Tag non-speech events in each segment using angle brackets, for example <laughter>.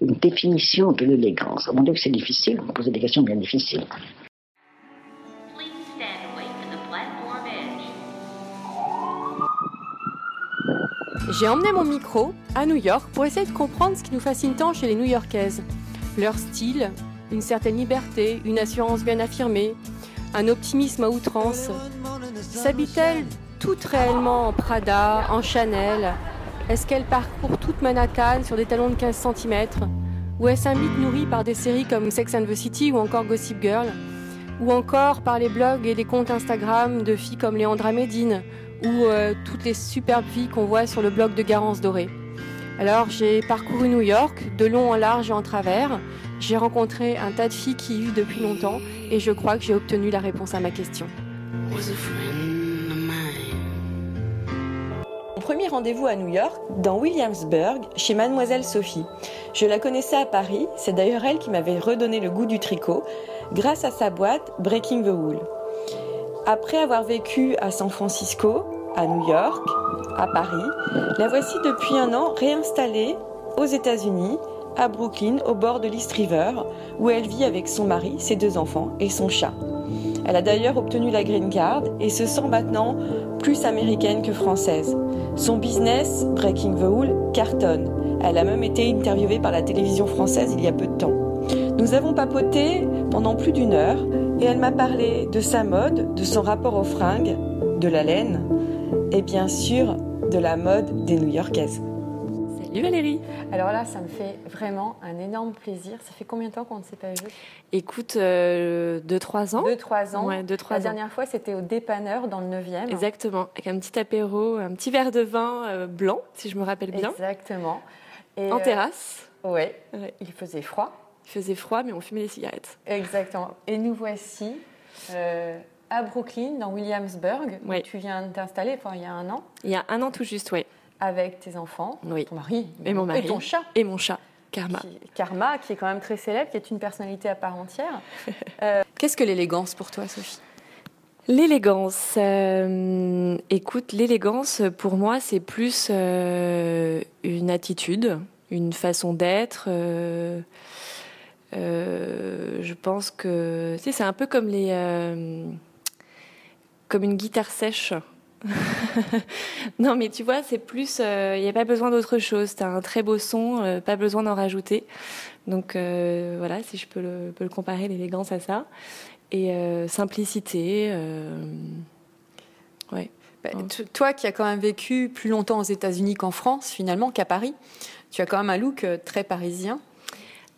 Une définition de l'élégance. Mon Dieu, c'est difficile. Vous me posez des questions bien difficiles. J'ai emmené mon micro à New York pour essayer de comprendre ce qui nous fascine tant chez les New-Yorkaises. Leur style, une certaine liberté, une assurance bien affirmée, un optimisme à outrance. S'habitent-elles toutes réellement en Prada, en Chanel Est-ce qu'elles parcourent toute Manhattan sur des talons de 15 cm Ou est-ce un mythe nourri par des séries comme Sex and the City ou encore Gossip Girl Ou encore par les blogs et les comptes Instagram de filles comme Léandra Medine ou euh, toutes les superbes filles qu'on voit sur le blog de Garance Doré. Alors j'ai parcouru New York de long en large et en travers. J'ai rencontré un tas de filles qui y vivent depuis longtemps et je crois que j'ai obtenu la réponse à ma question. Rendez-vous à New York, dans Williamsburg, chez Mademoiselle Sophie. Je la connaissais à Paris, c'est d'ailleurs elle qui m'avait redonné le goût du tricot, grâce à sa boîte Breaking the Wool. Après avoir vécu à San Francisco, à New York, à Paris, la voici depuis un an réinstallée aux États-Unis, à Brooklyn, au bord de l'East River, où elle vit avec son mari, ses deux enfants et son chat. Elle a d'ailleurs obtenu la green card et se sent maintenant plus américaine que française. Son business, Breaking the Wool, cartonne. Elle a même été interviewée par la télévision française il y a peu de temps. Nous avons papoté pendant plus d'une heure et elle m'a parlé de sa mode, de son rapport aux fringues, de la laine et bien sûr de la mode des New-Yorkaises. Salut Valérie Alors là, ça me fait vraiment un énorme plaisir. Ça fait combien de temps qu'on ne s'est pas vu Écoute, 2-3 ans. 2-3 ans. Ouais, 2-3 La ans. dernière fois, c'était au dépanneur dans le 9e. Exactement, avec un petit apéro, un petit verre de vin euh, blanc, si je me rappelle bien, Exactement. Et, en euh, terrasse. ouais, Ouais. il faisait froid. Il faisait froid, mais on fumait des cigarettes. Exactement. Et nous voici euh, à Brooklyn, dans Williamsburg, où Ouais. tu viens de t'installer enfin, il y a un an, Il y a un an tout juste, ouais. Avec tes enfants, Oui. ton mari, Et mon mari. et ton chat. Et mon chat, Karma. Qui- Karma, qui est quand même très célèbre, qui est une personnalité à part entière. <laughs> Euh, Qu'est-ce que l'élégance pour toi, Sophie? L'élégance. euh, écoute, l'élégance, pour moi, c'est plus euh, une attitude, une façon d'être. euh, euh, je pense que tu sais, c'est un peu comme les, euh, comme une guitare sèche. <laughs> non, mais tu vois, c'est plus. Il n'y a pas besoin d'autre chose. T'as un très beau son, euh, pas besoin d'en rajouter. Donc euh, voilà, si je peux le, peux le comparer l'élégance à ça. Et euh, simplicité. euh, ouais. Bah, t- Toi qui as quand même vécu plus longtemps aux États-Unis qu'en France, finalement, qu'à Paris, tu as quand même un look euh, très parisien.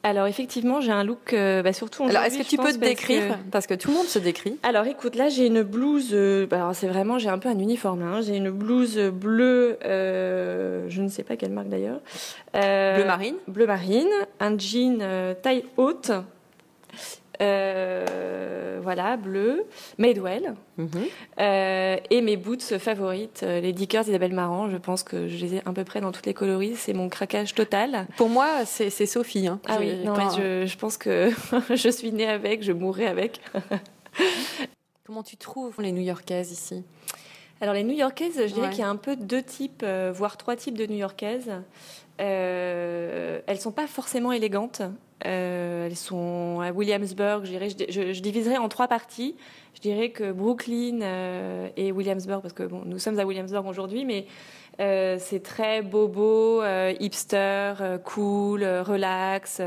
Alors effectivement, j'ai un look, euh, bah, surtout. Alors, est-ce que tu peux te parce décrire que- Parce que tout le monde se décrit. Alors écoute, là j'ai une blouse. euh, bah, alors c'est vraiment, j'ai un peu un uniforme. hein. J'ai une blouse bleue, euh, je ne sais pas quelle marque d'ailleurs. Euh, Bleu marine. Bleu marine, un jean taille haute. Euh, voilà, bleu, Madewell. Euh, et mes boots favorites, euh, les Dickers Isabelle Marant. Je pense que je les ai à peu près dans toutes les coloris. C'est mon craquage total. Pour moi, c'est Sophie. hein. Ah J'ai- oui, non, quand- je, je pense que <laughs> je suis née avec, je mourrai avec. <laughs> Comment tu trouves les New-Yorkaises ici? Alors les New-Yorkaises, je dirais Ouais. qu'il y a un peu deux types, euh, voire trois types de New-Yorkaises. Euh, elles sont pas forcément élégantes. Euh, elles sont à Williamsburg. Je, dirais, je, je- je diviserais en trois parties. Je dirais que Brooklyn euh, et Williamsburg, parce que bon, nous sommes à Williamsburg aujourd'hui, mais euh, c'est très bobo, hipster, cool, relax,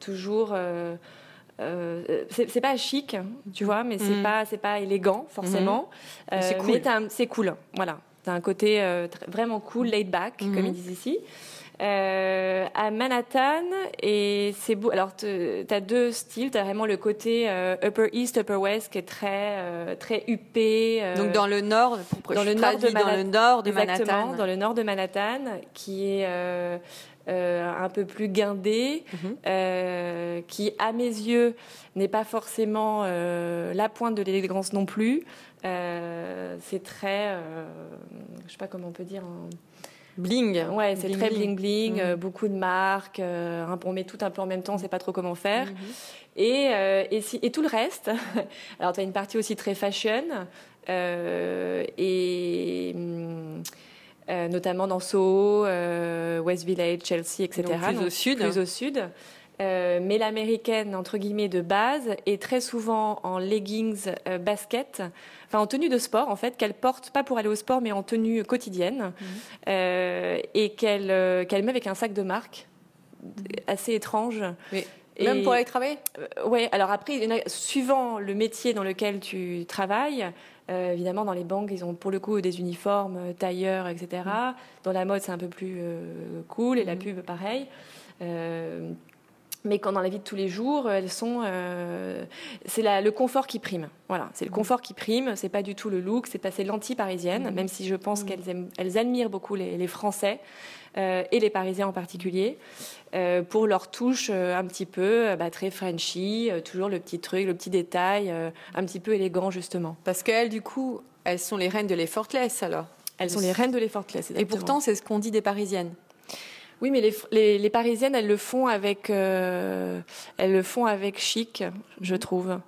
toujours. euh, c'est c'est pas chic, tu vois, mais c'est Mhm. pas c'est pas élégant forcément. C'est Euh, cool. t'as un- c'est cool, voilà. T'as un côté euh, vraiment cool, laid back, Mhm. comme ils disent ici. Euh, à Manhattan, et c'est beau. Alors, tu as deux styles. Tu as vraiment le côté euh, Upper East, Upper West qui est très, euh, très huppé. euh, Donc dans le nord, pour dans le nord de dans le nord de Exactement, Manhattan. dans le nord de Manhattan, qui est un peu plus guindé, Mhm. qui, à mes yeux, n'est pas forcément la pointe de l'élégance non plus. C'est très, je sais pas comment on peut dire. Bling. Ouais, c'est très bling bling, euh, beaucoup de marques. euh, on met tout un peu en même temps, on sait pas trop comment faire. Mhm. Et, euh, et, si- et tout le reste, <laughs> alors tu as une partie aussi très fashion, euh, et notamment dans Soho, West Village, Chelsea, etc. Donc plus au sud. Plus au sud. Euh, mais l'américaine, entre guillemets, de base, est très souvent en leggings, euh, basket, enfin en tenue de sport, en fait, qu'elle porte pas pour aller au sport, mais en tenue quotidienne, euh, et qu'elle euh, qu'elle met avec un sac de marque assez étrange. Et- Même pour aller travailler? ouais, alors après, suivant le métier dans lequel tu travailles, euh, évidemment, dans les banques, ils ont pour le coup des uniformes, tailleurs, etc. Dans la mode, c'est un peu plus euh, cool, et la Mhm. pub, pareil. Euh, mais quand dans la vie de tous les jours, elles sont, euh, c'est le confort qui prime. Voilà, c'est le confort qui prime. C'est pas du tout le look, c'est pas c'est l'anti-parisienne. Même si je pense qu'elles aiment- elles admirent beaucoup les, les Français euh, et les Parisiens en particulier euh, pour leur touche euh, un petit peu euh, bah, très Frenchy, euh, toujours le petit truc, le petit détail, euh, un petit peu élégant justement. Parce qu'elles, du coup, elles sont les reines de l'effortless alors. Elles sont les reines de l'effortless. Et pourtant, c'est ce qu'on dit des Parisiennes. Oui, mais les, les, les Parisiennes, elles le font avec, euh, elles le font avec chic, je trouve.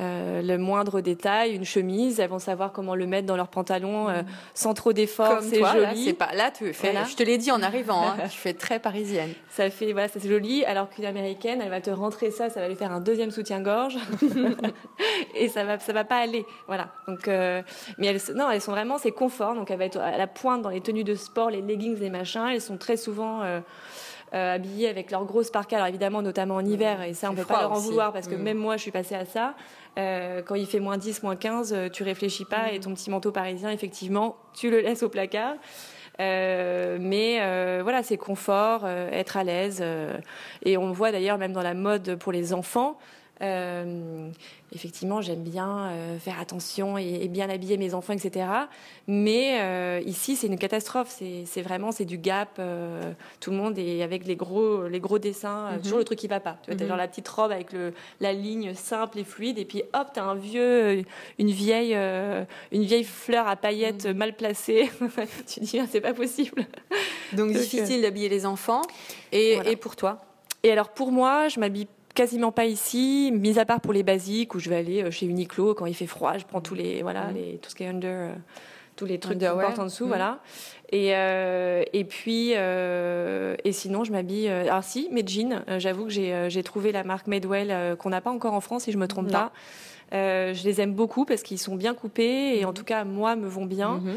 Euh, le moindre détail, une chemise, elles vont savoir comment le mettre dans leur pantalon euh, sans trop d'efforts. C'est là, joli. c'est pas là. Tu fais. Voilà. Je te l'ai dit en arrivant. hein, <laughs> tu fais très parisienne. Ça fait, voilà, ça, c'est joli. Alors qu'une américaine, elle va te rentrer ça, ça va lui faire un deuxième soutien-gorge, <laughs> et ça va, ça va pas aller. Voilà. Donc, euh, mais elles, non, elles sont vraiment, c'est confort. Donc, elle va être à la pointe dans les tenues de sport, les leggings, les machins. Elles sont très souvent. habillées avec leurs grosses parkas, alors évidemment notamment en hiver, et ça on C'est peut pas leur en aussi. vouloir parce que Mm. même moi je suis passée à ça. Euh, quand il fait moins 10, moins 15, euh, tu réfléchis pas et ton petit manteau parisien, effectivement, tu le laisses au placard. Euh, mais euh, voilà, c'est confort, euh, être à l'aise. euh, et on le voit d'ailleurs même dans la mode pour les enfants. Euh, effectivement, j'aime bien euh, faire attention et, et bien habiller mes enfants, etc. Mais euh, ici, c'est une catastrophe. C'est vraiment c'est du gap. euh, tout le monde est avec les gros les gros dessins. euh, Mhm. Toujours le truc qui va pas. Tu vois, t'as Mhm. genre la petite robe avec le la ligne simple et fluide, et puis hop, t'as un vieux, une vieille euh, une vieille fleur à paillettes Mhm. mal placée. <laughs> tu dis ah, c'est pas possible. Donc Donc, difficile d'habiller les enfants. Et, Voilà. et pour toi? Et alors pour moi, je m'habille quasiment pas ici, mis à part pour les basiques où je vais aller euh, chez Uniqlo quand il fait froid, je prends tous les voilà Mhm. les tout ce qui est under euh, tous les trucs qui portent en dessous, Mhm. voilà. Et euh, et puis euh, et sinon je m'habille. euh, alors si mes jeans, j'avoue que j'ai trouvé la marque Madewell euh, qu'on n'a pas encore en France si je me trompe Non. pas. Je les aime beaucoup parce qu'ils sont bien coupés et en Mhm. tout cas moi me vont bien. Mhm.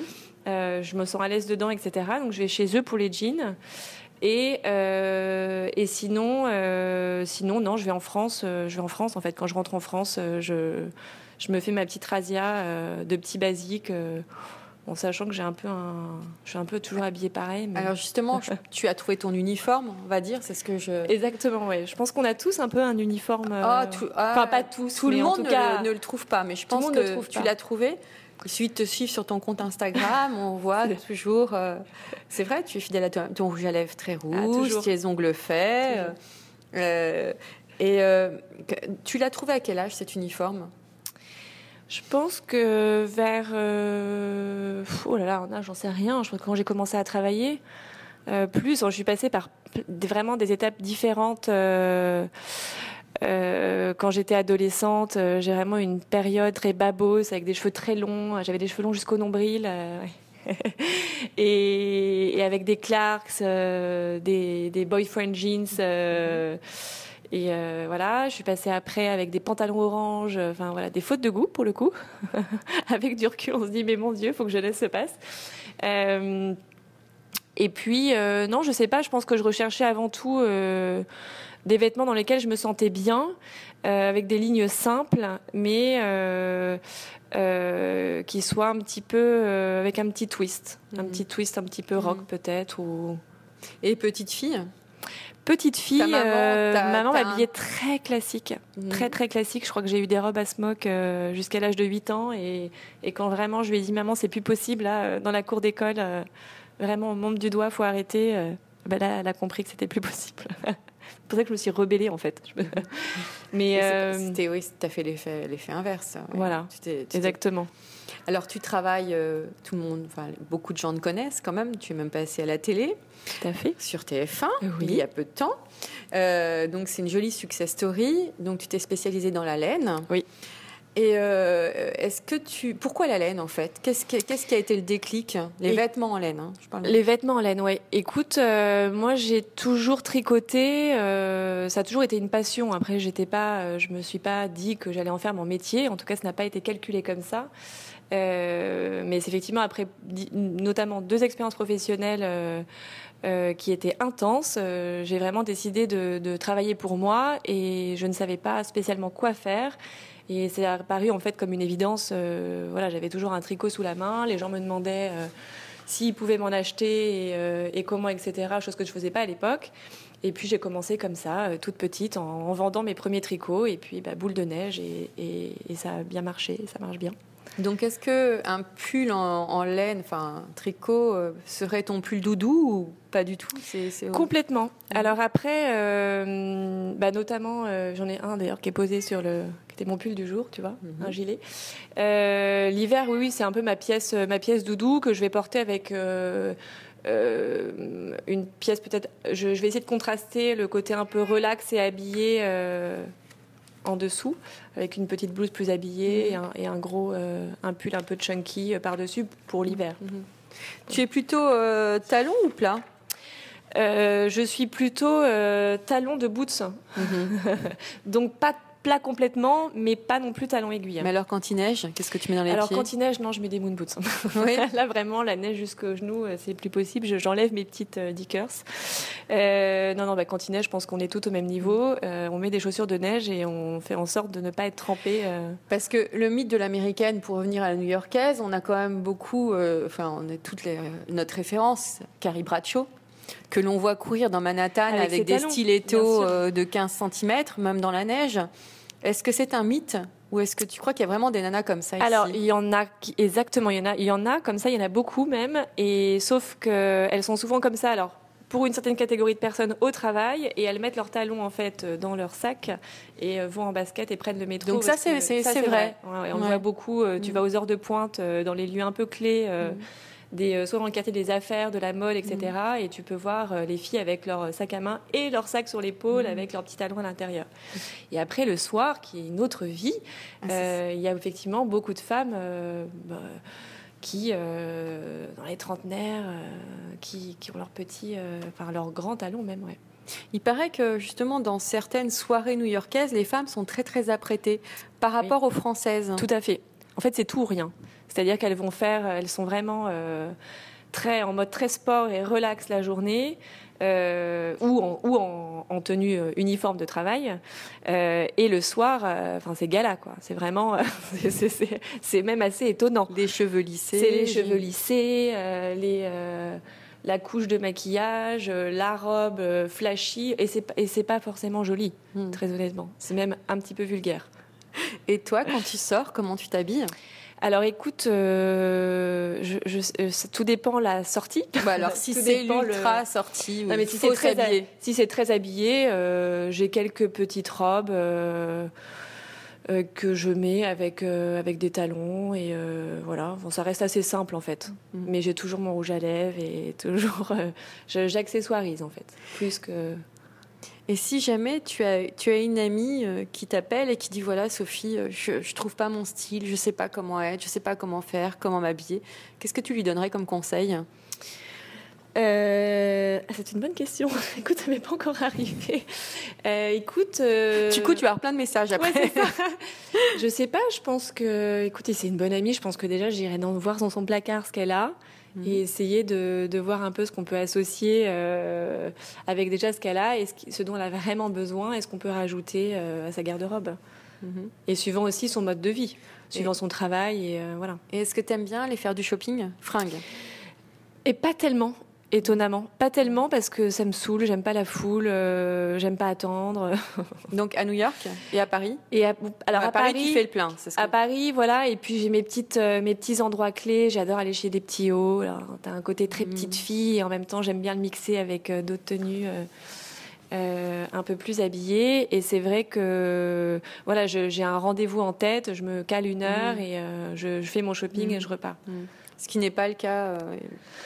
Euh, je me sens à l'aise dedans, etc. Donc je vais chez eux pour les jeans. Et, euh, et sinon, euh, sinon, non, je vais en France. euh, je vais en France, en fait. Quand je rentre en France, je, je me fais ma petite razzia de petits basiques, en sachant que j'ai un peu un, je suis un peu toujours habillée pareil. mais- Alors justement, tu as trouvé ton uniforme, on va dire. C'est ce que je. <laughs> Exactement, ouais. Je pense qu'on a tous un peu un uniforme. Ah, tout- ah, Enfin, pas tous, Tout le en monde ne, le, ne le trouve pas, mais je pense que trouve tu l'as trouvé. Il suffit de te suivre sur ton compte Instagram, on voit <laughs> toujours. euh, c'est vrai, tu es fidèle à ton, ton rouge à lèvres très rouge, Ah, tes ongles faits. Euh, et euh, que- tu l'as trouvé à quel âge cet uniforme? Je pense que vers. Oh là là, en âge, j'en sais rien. Je crois que quand j'ai commencé à travailler, plus, je suis passée par vraiment des étapes différentes. Euh, quand j'étais adolescente, euh, j'ai vraiment une période très babose avec des cheveux très longs. J'avais des cheveux longs jusqu'au nombril. euh, <laughs> et, avec des Clarks, des, boyfriend jeans. et voilà, je suis passée après avec des pantalons orange, enfin voilà, des fautes de goût pour le coup. <laughs> avec du recul, on se dit mais mon Dieu, faut que jeunesse se passe. Euh, et puis non, je sais pas, je pense que je recherchais avant tout des vêtements dans lesquels je me sentais bien, euh, avec des lignes simples, mais euh, euh, qui soient un petit peu avec un petit twist, un Mhm. petit twist un petit peu rock Mhm. peut-être ou Et petite fille? Petite fille, Ta maman, m'habillait très classique. Mhm. Très très classique. Je crois que j'ai eu des robes à smoke euh, jusqu'à l'âge de 8 ans. Et, et quand vraiment je lui ai dit, maman, c'est plus possible, là, dans la cour d'école, vraiment, on monte du doigt, faut arrêter. ben là, elle a compris que c'était plus possible. <laughs> c'est pour ça que je me suis rebellée, en fait. <laughs> Mais euh, C'était, oui, t'as fait l'effet, l'effet inverse. ouais. Voilà. Tu t'es- tu exactement. Alors, tu travailles, euh, tout le monde, enfin, beaucoup de gens te connaissent quand même. Tu es même passé à la télé, Tout à fait. sur TF1, Oui. il y a peu de temps. Euh, donc, c'est une jolie success story. Donc, tu t'es spécialisée dans la laine. Oui. Et euh, est-ce que tu. Pourquoi la laine, en fait? Qu'est-ce qui, qu'est-ce qui a été le déclic? Les Et- vêtements en laine, hein, je parle. Les vêtements en laine, ouais. Écoute, euh, moi j'ai toujours tricoté. euh, ça a toujours été une passion. Après, j'étais pas, je me suis pas dit que j'allais en faire mon métier. En tout cas, ça n'a pas été calculé comme ça. Mais c'est effectivement après, notamment deux expériences professionnelles euh, qui étaient intenses, euh, j'ai vraiment décidé de, travailler pour moi et je ne savais pas spécialement quoi faire. Et c'est apparu en fait comme une évidence. euh, voilà, j'avais toujours un tricot sous la main. Les gens me demandaient s'ils pouvaient m'en acheter et, comment, etc. Chose que je faisais pas à l'époque. Et puis j'ai commencé comme ça, toute petite, en, en vendant mes premiers tricots. Et puis bah, boule de neige et ça a bien marché, ça marche bien. Donc, est-ce que un pull en, en laine, enfin, un tricot, euh, serait ton pull doudou ou pas du tout? Complètement. Alors après, euh, bah, notamment, euh, j'en ai un d'ailleurs qui est posé sur le, qui était mon pull du jour, tu vois, Mhm. un gilet. L'hiver, oui, oui, c'est un peu ma pièce, ma pièce doudou que je vais porter avec. une pièce peut-être. Je, je vais essayer de contraster le côté un peu relax et habillé en dessous, avec une petite blouse plus habillée et, un, et un gros euh, un pull un peu chunky euh, par-dessus pour l'hiver. Tu es plutôt euh, talon ou plat? Je suis plutôt talon de boots. <laughs> Donc pas plat complètement, mais pas non plus talon aiguille. Mais alors, quand il neige, qu'est-ce que tu mets dans les Alors pieds? quand il neige, non, je mets des moon boots. Oui. <laughs> Là vraiment, la neige jusqu'au genou, c'est plus possible. Je- J'enlève mes petites dickers. Euh, non, non, bah, quand il neige, je pense qu'on est tout au même niveau. Euh, on met des chaussures de neige et on fait en sorte de ne pas être trempé. euh. Parce que le mythe de l'américaine, pour revenir à la new-yorkaise, on a quand même beaucoup, euh, enfin, on a toutes les, notre référence, Carrie Bradshaw, que l'on voit courir dans Manhattan Avec des talons, stilettos de 15 cm, même dans la neige. Est-ce que c'est un mythe ou est-ce que tu crois qu'il y a vraiment des nanas comme ça Alors, ici il y en a exactement, il y en a, il y en a comme ça, il y en a beaucoup même, et sauf que elles sont souvent comme ça. Alors, pour une certaine catégorie de personnes au travail, et elles mettent leurs talons en fait dans leur sac et euh, vont en basket et prennent le métro. Donc ça, c'est- vrai. Ouais, on Ouais. voit beaucoup. euh, tu Mm. vas aux heures de pointe euh, dans les lieux un peu clés. euh, Mm. Des, euh, soit dans le quartier des affaires, de la mode, etc. Mm. Et tu peux voir euh, les filles avec leur sac à main et leur sac sur l'épaule, Mm. avec leurs petits talons à l'intérieur. Et après, le soir, qui est une autre vie, Ah, euh, il y a effectivement beaucoup de femmes euh, bah, qui, euh, dans les trentenaires, euh, qui, qui ont leurs petits, euh, enfin leurs grands talons même, ouais. Il paraît que justement dans certaines soirées new-yorkaises, les femmes sont très très apprêtées par rapport aux françaises. Tout à fait. En fait, c'est tout ou rien. C'est-à-dire qu'elles vont faire, elles sont vraiment très en mode très sport et relax la journée. euh, ou en, ou en, en tenue euh, uniforme de travail Euh, et le soir euh, enfin c'est gala quoi c'est vraiment <laughs> c'est- même assez étonnant Les cheveux lissés. C'est les cheveux lissés, les, la couche de maquillage, la robe flashy, et c'est pas- et c'est pas forcément joli, Hmm. très honnêtement. C'est même un petit peu vulgaire. Et toi, quand tu sors, comment tu t'habilles? Alors écoute, euh, je, je- euh, ça- tout dépend la sortie. bah Alors, <laughs> si c'est le- l'ultra sortie, Non, mais si c'est très, s'habiller. si c'est très habillé, euh, j'ai quelques petites robes euh, que je mets avec, avec des talons et voilà. Bon, ça reste assez simple en fait. Mhm. Mais j'ai toujours mon rouge à lèvres et toujours j'accessoirise en fait, plus que. Et si jamais tu as, tu as une amie euh, qui t'appelle et qui dit voilà Sophie, euh, je, je trouve pas mon style, je sais pas comment être, je sais pas comment faire, comment m'habiller, qu'est-ce que tu lui donnerais comme conseil? Euh, c'est une bonne question. <laughs> écoute, ça m'est pas encore arrivé. Euh, écoute. euh, Du coup, tu vas avoir plein de messages après. Ouais, ça. <laughs> je sais pas, je pense que, écoutez, c'est une bonne amie. Je pense que déjà, j'irai voir dans son placard ce qu'elle a Mhm. et essayer de, de voir un peu ce qu'on peut associer euh, avec déjà ce qu'elle a et ce dont elle a vraiment besoin et ce qu'on peut rajouter euh, à sa garde-robe. Mhm. Et suivant aussi son mode de vie, suivant son travail et euh, voilà. Et est-ce que tu aimes bien aller faire du shopping Fringues? Et pas tellement. Étonnamment. Pas tellement parce que ça me saoule, j'aime pas la foule, euh, j'aime pas attendre. <laughs> Donc à New York et à Paris Et à, alors à, Paris, tu fais le plein, c'est ce que- À Paris, voilà. Et puis j'ai mes petites, euh, mes petits endroits clés. J'adore aller chez des petits hauts. T'as un côté très Mm. petite fille et en même temps j'aime bien le mixer avec euh, d'autres tenues. un peu plus habillées et c'est vrai que voilà j'ai un rendez-vous en tête je me cale une heure Mm. et je, je fais mon shopping Mm. et je repars Ce qui n'est pas le cas euh,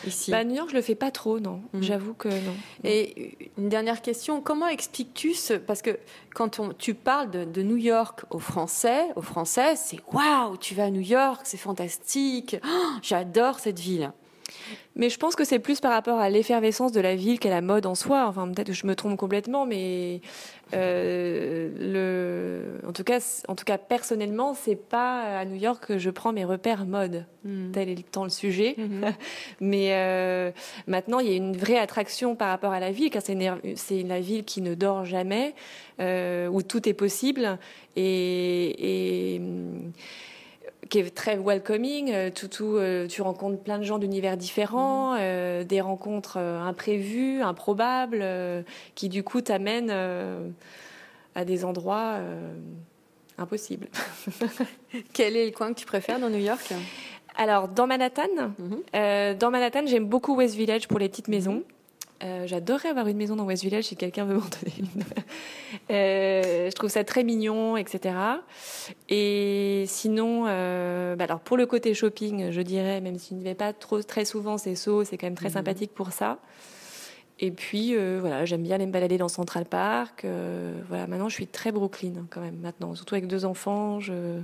ici. bah, à New York je le fais pas trop non Mm. j'avoue que non Et une dernière question, comment expliques-tu ce... Parce que quand on, tu parles de, de New York aux Français, aux Français, c'est waouh, tu vas à New York, c'est fantastique, Oh, j'adore cette ville. Mais je pense que c'est plus par rapport à l'effervescence de la ville qu'à la mode en soi. Enfin, peut-être que je me trompe complètement, mais euh, le, en tout cas, en tout cas, personnellement, c'est pas à New York que je prends mes repères mode. Tel est le temps le sujet. Mhm. <laughs> Mais euh, maintenant, il y a une vraie attraction par rapport à la ville, car c'est la ville qui ne dort jamais, euh, où tout est possible et, et, qui est très welcoming. euh, Tout, tout, euh, tu rencontres plein de gens d'univers différents, euh, des rencontres imprévues, improbables, qui du coup t'amènent à des endroits impossibles. <laughs> Quel est le coin que tu préfères dans New York? Alors, dans Manhattan, Mhm. euh, dans Manhattan, j'aime beaucoup West Village pour les petites maisons. Euh, J'adorerais avoir une maison dans West Village si quelqu'un veut m'en <laughs> donner une. Euh, je trouve ça très mignon, etc. Et sinon, euh, bah alors pour le côté shopping, je dirais, même si je ne vais pas trop très souvent, c'est So, c'est quand même très Mhm. sympathique pour ça. Et puis, voilà, j'aime bien aller me balader dans Central Park. voilà, maintenant, je suis très Brooklyn hein, quand même, maintenant. Surtout avec deux enfants, je...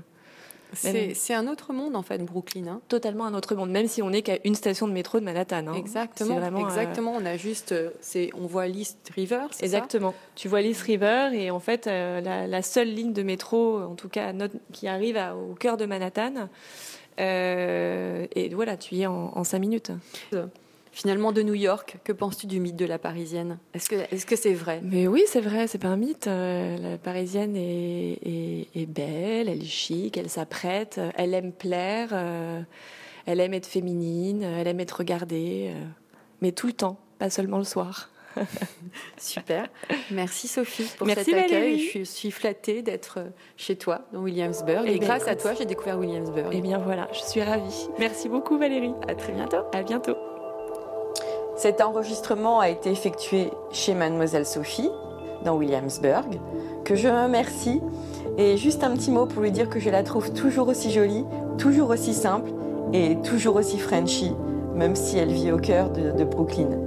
C'est un autre monde en fait, Brooklyn. hein. totalement un autre monde, même si on n'est qu'à une station de métro de Manhattan. hein. Exactement, euh, exactement. On a juste, euh, c'est, on voit l'East River, ça? Exactement. Tu vois l'East River et en fait euh, la, la seule ligne de métro, en tout cas notre- qui arrive à- au cœur de Manhattan. euh, et voilà, tu y es en, en cinq minutes. Finalement, de New York, que penses-tu du mythe de la Parisienne? Est-ce que, est-ce que c'est vrai? Mais oui, c'est vrai, c'est pas un mythe. Euh, La Parisienne est, est- est belle, elle est chic, elle s'apprête, euh, elle aime plaire, euh, elle aime être féminine, elle aime être regardée, euh, mais tout le temps, pas seulement le soir. <laughs> Super. Merci Sophie pour Merci, cet accueil. Valérie. Je suis, flattée d'être chez toi dans Williamsburg. Eh Et, ben, grâce à toi, j'ai découvert Williamsburg. Eh bien voilà, je suis ravie. Merci beaucoup Valérie. à très bientôt. À bientôt. Cet enregistrement a été effectué chez Mademoiselle Sophie, dans Williamsburg, que je remercie. Et juste un petit mot pour lui dire que je la trouve toujours aussi jolie, toujours aussi simple et toujours aussi Frenchy, même si elle vit au cœur de, de Brooklyn.